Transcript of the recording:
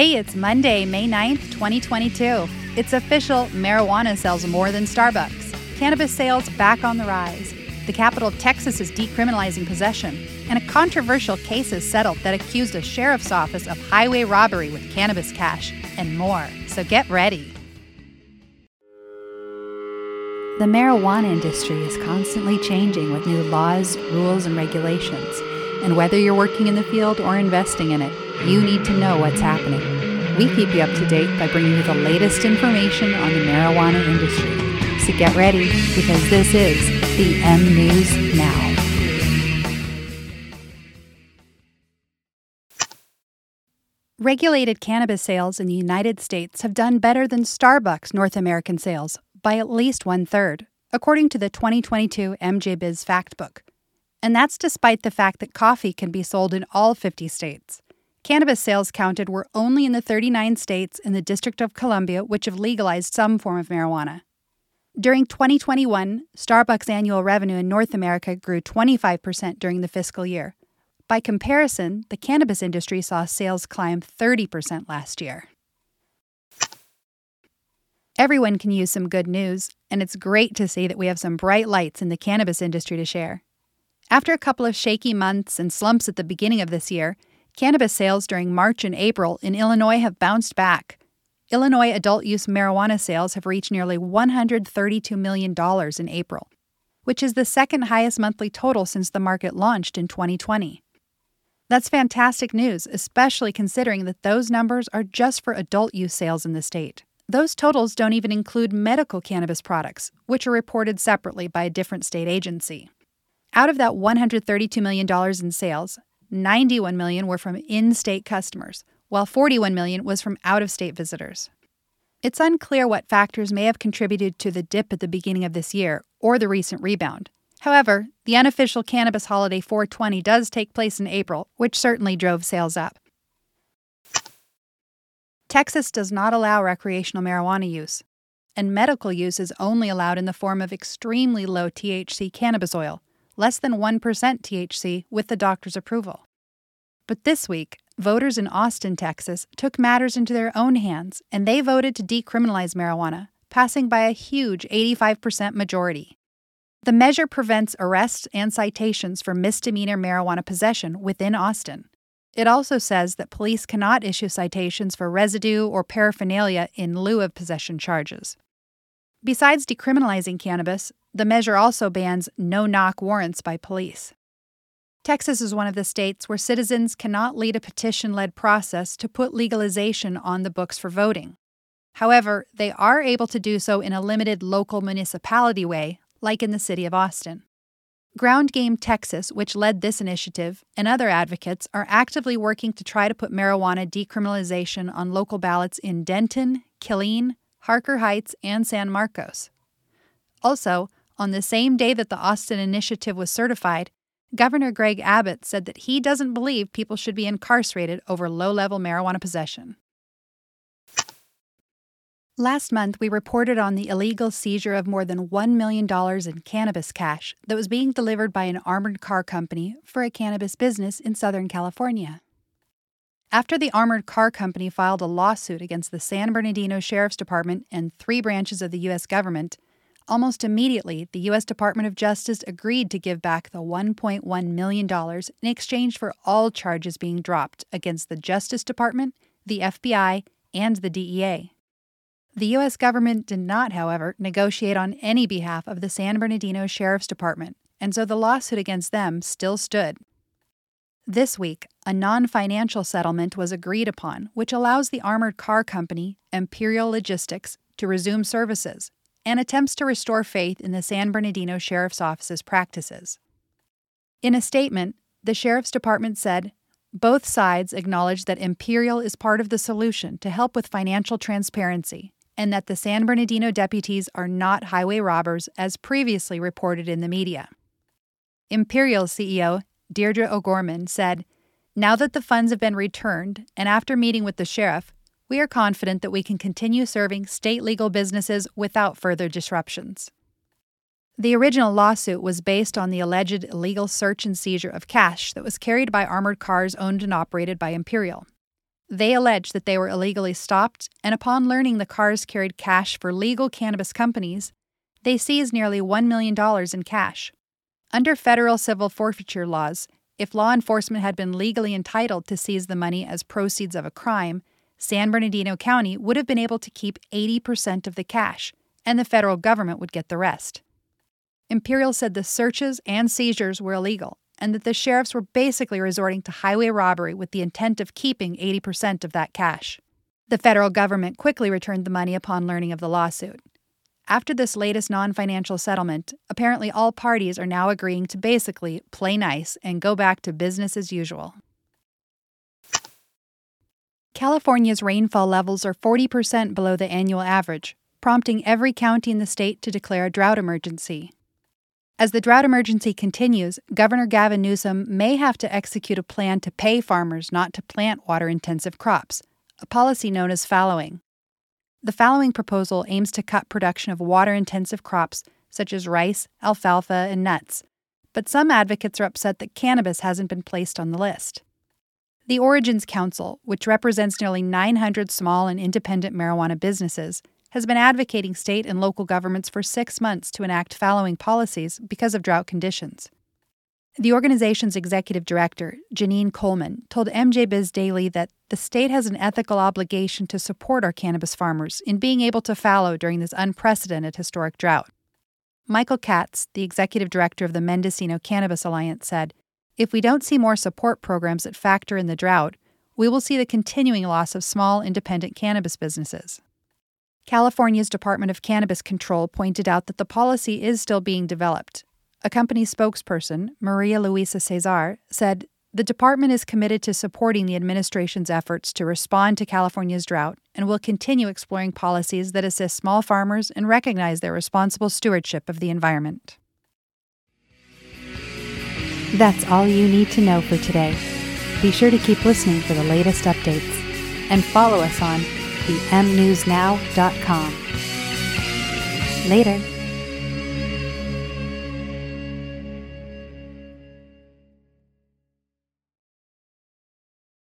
Hey, it's Monday, May 9th, 2022. It's official marijuana sells more than Starbucks. Cannabis sales back on the rise. The capital of Texas is decriminalizing possession. And a controversial case is settled that accused a sheriff's office of highway robbery with cannabis cash and more. So get ready. The marijuana industry is constantly changing with new laws, rules, and regulations. And whether you're working in the field or investing in it, you need to know what's happening. We keep you up to date by bringing you the latest information on the marijuana industry. So get ready because this is the M News Now. Regulated cannabis sales in the United States have done better than Starbucks North American sales by at least one third, according to the 2022 MJ MJBiz Factbook. And that's despite the fact that coffee can be sold in all 50 states. Cannabis sales counted were only in the 39 states in the District of Columbia which have legalized some form of marijuana. During 2021, Starbucks' annual revenue in North America grew 25% during the fiscal year. By comparison, the cannabis industry saw sales climb 30% last year. Everyone can use some good news, and it's great to see that we have some bright lights in the cannabis industry to share. After a couple of shaky months and slumps at the beginning of this year, cannabis sales during March and April in Illinois have bounced back. Illinois adult use marijuana sales have reached nearly $132 million in April, which is the second highest monthly total since the market launched in 2020. That's fantastic news, especially considering that those numbers are just for adult use sales in the state. Those totals don't even include medical cannabis products, which are reported separately by a different state agency. Out of that $132 million in sales, 91 million were from in-state customers, while 41 million was from out-of-state visitors. It's unclear what factors may have contributed to the dip at the beginning of this year or the recent rebound. However, the unofficial cannabis holiday 420 does take place in April, which certainly drove sales up. Texas does not allow recreational marijuana use, and medical use is only allowed in the form of extremely low THC cannabis oil, less than 1% THC, with the doctor's approval. But this week, voters in Austin, Texas, took matters into their own hands and they voted to decriminalize marijuana, passing by a huge 85% majority. The measure prevents arrests and citations for misdemeanor marijuana possession within Austin. It also says that police cannot issue citations for residue or paraphernalia in lieu of possession charges. Besides decriminalizing cannabis, the measure also bans no knock warrants by police. Texas is one of the states where citizens cannot lead a petition led process to put legalization on the books for voting. However, they are able to do so in a limited local municipality way, like in the city of Austin. Ground Game Texas, which led this initiative, and other advocates are actively working to try to put marijuana decriminalization on local ballots in Denton, Killeen, Harker Heights, and San Marcos. Also, on the same day that the Austin initiative was certified, Governor Greg Abbott said that he doesn't believe people should be incarcerated over low level marijuana possession. Last month, we reported on the illegal seizure of more than $1 million in cannabis cash that was being delivered by an armored car company for a cannabis business in Southern California. After the armored car company filed a lawsuit against the San Bernardino Sheriff's Department and three branches of the U.S. government, almost immediately the U.S. Department of Justice agreed to give back the $1.1 million in exchange for all charges being dropped against the Justice Department, the FBI, and the DEA. The U.S. government did not, however, negotiate on any behalf of the San Bernardino Sheriff's Department, and so the lawsuit against them still stood. This week, a non financial settlement was agreed upon, which allows the armored car company, Empyreal Logistics, to resume services and attempts to restore faith in the San Bernardino Sheriff's Office's practices. In a statement, the Sheriff's Department said both sides acknowledge that Empyreal is part of the solution to help with financial transparency and that the San Bernardino deputies are not highway robbers as previously reported in the media. Empyreal CEO Deirdre O'Gorman said, Now that the funds have been returned, and after meeting with the sheriff, we are confident that we can continue serving state legal businesses without further disruptions. The original lawsuit was based on the alleged illegal search and seizure of cash that was carried by armored cars owned and operated by Empyreal. They alleged that they were illegally stopped, and upon learning the cars carried cash for legal cannabis companies, they seized nearly $1 million in cash. Under federal civil forfeiture laws, if law enforcement had been legally entitled to seize the money as proceeds of a crime, San Bernardino County would have been able to keep 80% of the cash, and the federal government would get the rest. Empyreal said the searches and seizures were illegal, and that the sheriffs were basically resorting to highway robbery with the intent of keeping 80% of that cash. The federal government quickly returned the money upon learning of the lawsuit. After this latest non financial settlement, apparently all parties are now agreeing to basically play nice and go back to business as usual. California's rainfall levels are 40% below the annual average, prompting every county in the state to declare a drought emergency. As the drought emergency continues, Governor Gavin Newsom may have to execute a plan to pay farmers not to plant water intensive crops, a policy known as fallowing. The fallowing proposal aims to cut production of water intensive crops such as rice, alfalfa, and nuts, but some advocates are upset that cannabis hasn't been placed on the list. The Origins Council, which represents nearly 900 small and independent marijuana businesses, has been advocating state and local governments for six months to enact fallowing policies because of drought conditions. The organization's executive director, Genine Coleman, told MJ Biz Daily that the state has an ethical obligation to support our cannabis farmers in being able to fallow during this unprecedented historic drought. Michael Katz, the executive director of the Mendocino Cannabis Alliance, said, If we don't see more support programs that factor in the drought, we will see the continuing loss of small independent cannabis businesses. California's Department of Cannabis Control pointed out that the policy is still being developed a company spokesperson, Maria Luisa Cesar, said the department is committed to supporting the administration's efforts to respond to California's drought and will continue exploring policies that assist small farmers and recognize their responsible stewardship of the environment. That's all you need to know for today. Be sure to keep listening for the latest updates and follow us on themnewsnow.com. Later.